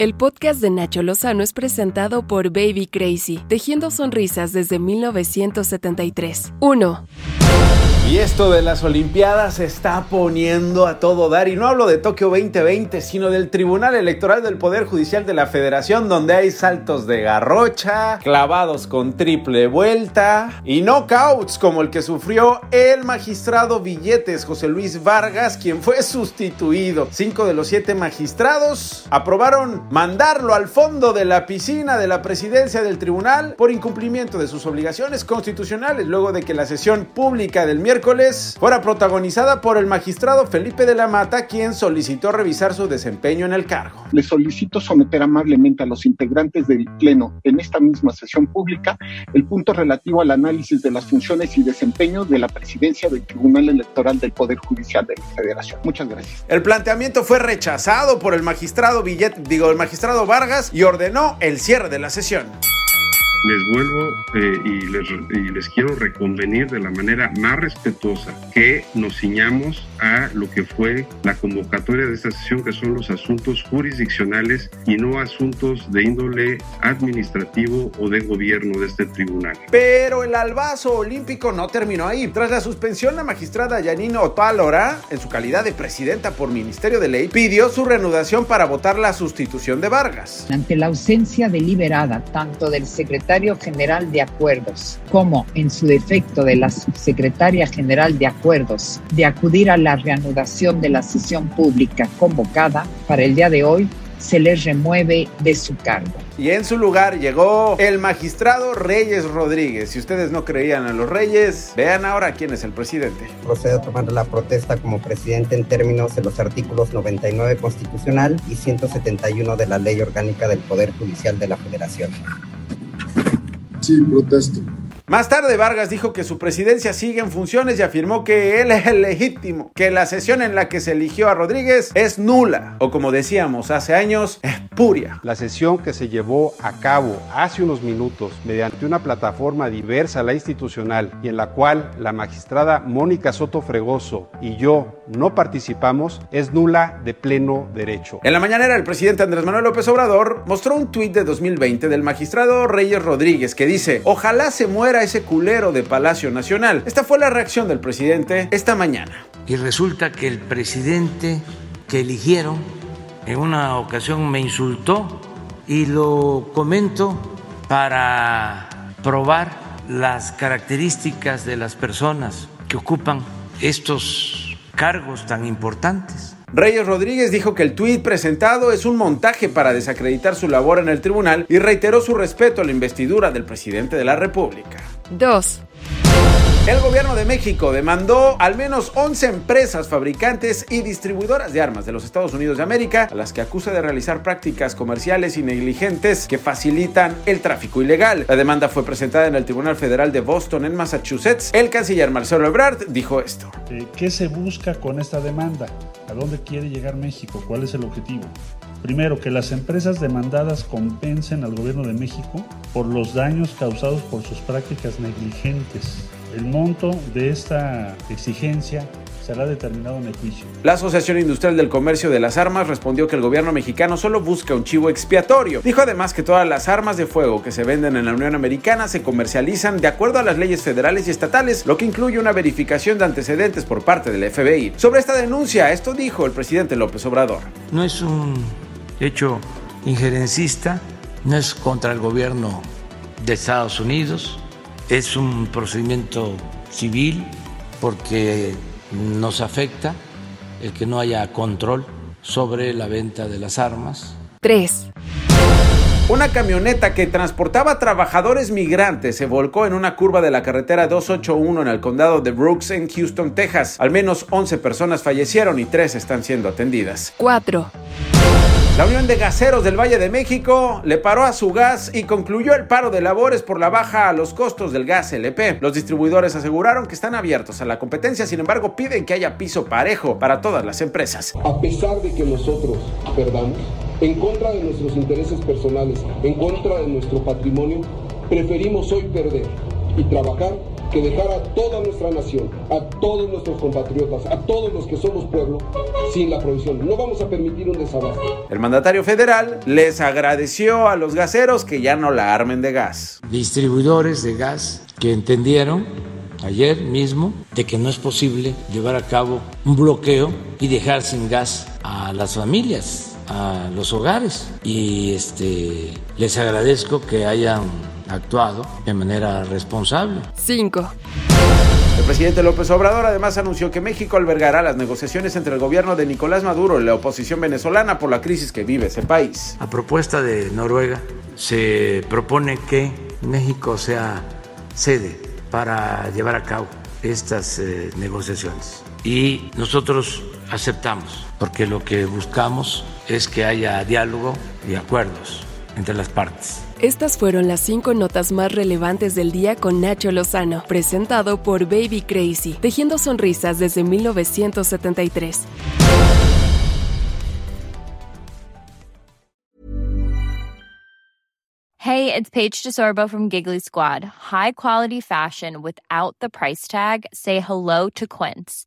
El podcast de Nacho Lozano es presentado por Baby Crazy, tejiendo sonrisas desde 1973. 1. Y esto de las Olimpiadas se está poniendo a todo dar. Y no hablo de Tokio 2020, sino del Tribunal Electoral del Poder Judicial de la Federación, donde hay saltos de garrocha, clavados con triple vuelta y knockouts como el que sufrió el magistrado Billetes José Luis Vargas, quien fue sustituido. Cinco de los siete magistrados aprobaron mandarlo al fondo de la piscina de la presidencia del tribunal por incumplimiento de sus obligaciones constitucionales, luego de que la sesión pública del miércoles fuera protagonizada por el magistrado Felipe de la Mata, quien solicitó revisar su desempeño en el cargo. Le solicito someter amablemente a los integrantes del Pleno en esta misma sesión pública el punto relativo al análisis de las funciones y desempeño de la presidencia del Tribunal Electoral del Poder Judicial de la Federación. Muchas gracias. El planteamiento fue rechazado por el magistrado Billet, digo, magistrado Vargas y ordenó el cierre de la sesión les vuelvo eh, y, les, y, les, quiero reconvenir de la manera más respetuosa que nos ciñamos a lo que fue la convocatoria de esta sesión, que son los asuntos jurisdiccionales y no asuntos de índole administrativo o de gobierno de este tribunal. Pero el albazo olímpico no terminó ahí. Tras la suspensión, la magistrada Yanina Otálora, en su calidad de presidenta por Ministerio de Ley, pidió su reanudación para votar la sustitución de Vargas. Ante la ausencia deliberada tanto del secretario general de Acuerdos como, en su defecto, de la subsecretaria general de Acuerdos, de acudir a la reanudación de la sesión pública convocada para el día de hoy, se les remueve de su cargo. Y en su lugar llegó el magistrado Reyes Rodríguez. Si ustedes no creían a los Reyes, vean ahora quién es el presidente. Procede a tomar la protesta como presidente en términos de los artículos 99 constitucional y 171 de la Ley Orgánica del Poder Judicial de la Federación. Sí. Más tarde Vargas dijo que su presidencia sigue en funciones y afirmó que él es el legítimo, que la sesión en la que se eligió a Rodríguez es nula, o como decíamos hace años, es puria. La sesión que se llevó a cabo hace unos minutos mediante una plataforma diversa a la institucional y en la cual la magistrada Mónica Soto Fregoso y yo no participamos es nula de pleno derecho. En la mañanera el presidente Andrés Manuel López Obrador mostró un tuit de 2020 del magistrado Reyes Rodríguez que dice, ojalá se muera ese culero de Palacio Nacional. Esta fue la reacción del presidente esta mañana. Y resulta que el presidente que eligieron en una ocasión me insultó y lo comento para probar las características de las personas que ocupan estos cargos tan importantes. Reyes Rodríguez dijo que el tuit presentado es un montaje para desacreditar su labor en el tribunal y reiteró su respeto a la investidura del presidente de la República. 2. El gobierno de México demandó al menos 11 empresas fabricantes y distribuidoras de armas de los Estados Unidos de América, a las que acusa de realizar prácticas comerciales y negligentes que facilitan el tráfico ilegal. La demanda fue presentada en el Tribunal Federal de Boston, en Massachusetts. El canciller Marcelo Ebrard dijo esto. ¿Qué se busca con esta demanda? ¿A dónde quiere llegar México? ¿Cuál es el objetivo? Primero, que las empresas demandadas compensen al gobierno de México por los daños causados por sus prácticas negligentes. El monto de esta exigencia será determinado en el juicio. La Asociación Industrial del Comercio de las Armas respondió que el gobierno mexicano solo busca un chivo expiatorio. Dijo además que todas las armas de fuego que se venden en la Unión Americana se comercializan de acuerdo a las leyes federales y estatales, lo que incluye una verificación de antecedentes por parte del FBI. Sobre esta denuncia, esto dijo el presidente López Obrador. No es un hecho injerencista, no es contra el gobierno de Estados Unidos, es un procedimiento civil porque nos afecta el que no haya control sobre la venta de las armas. 3. Una camioneta que transportaba trabajadores migrantes se volcó en una curva de la carretera 281 en el condado de Brooks en Houston, Texas. Al menos 11 personas fallecieron y 3 están siendo atendidas. 4. La Unión de Gaseros del Valle de México le paró a su gas y concluyó el paro de labores por la baja a los costos del gas LP. Los distribuidores aseguraron que están abiertos a la competencia, sin embargo piden que haya piso parejo para todas las empresas. A pesar de que nosotros perdamos, en contra de nuestros intereses personales, en contra de nuestro patrimonio, preferimos hoy perder y trabajar que dejar a toda nuestra nación, a todos nuestros compatriotas, a todos los que somos pueblo, sin la provisión. No vamos a permitir un desabasto. El mandatario federal les agradeció a los gaseros que ya no la armen de gas. Distribuidores de gas que entendieron ayer mismo de que no es posible llevar a cabo un bloqueo y dejar sin gas a las familias, a los hogares. Y este, les agradezco que hayan actuado de manera responsable. 5. El presidente López Obrador además anunció que México albergará las negociaciones entre el gobierno de Nicolás Maduro y la oposición venezolana por la crisis que vive ese país. A propuesta de Noruega se propone que México sea sede para llevar a cabo estas eh, negociaciones. Y nosotros aceptamos, porque lo que buscamos es que haya diálogo y acuerdos entre las partes. Estas fueron las cinco notas más relevantes del día con Nacho Lozano, presentado por Baby Crazy, tejiendo sonrisas desde 1973. Hey, it's Paige DeSorbo from Giggly Squad. High quality fashion without the price tag. Say hello to Quince.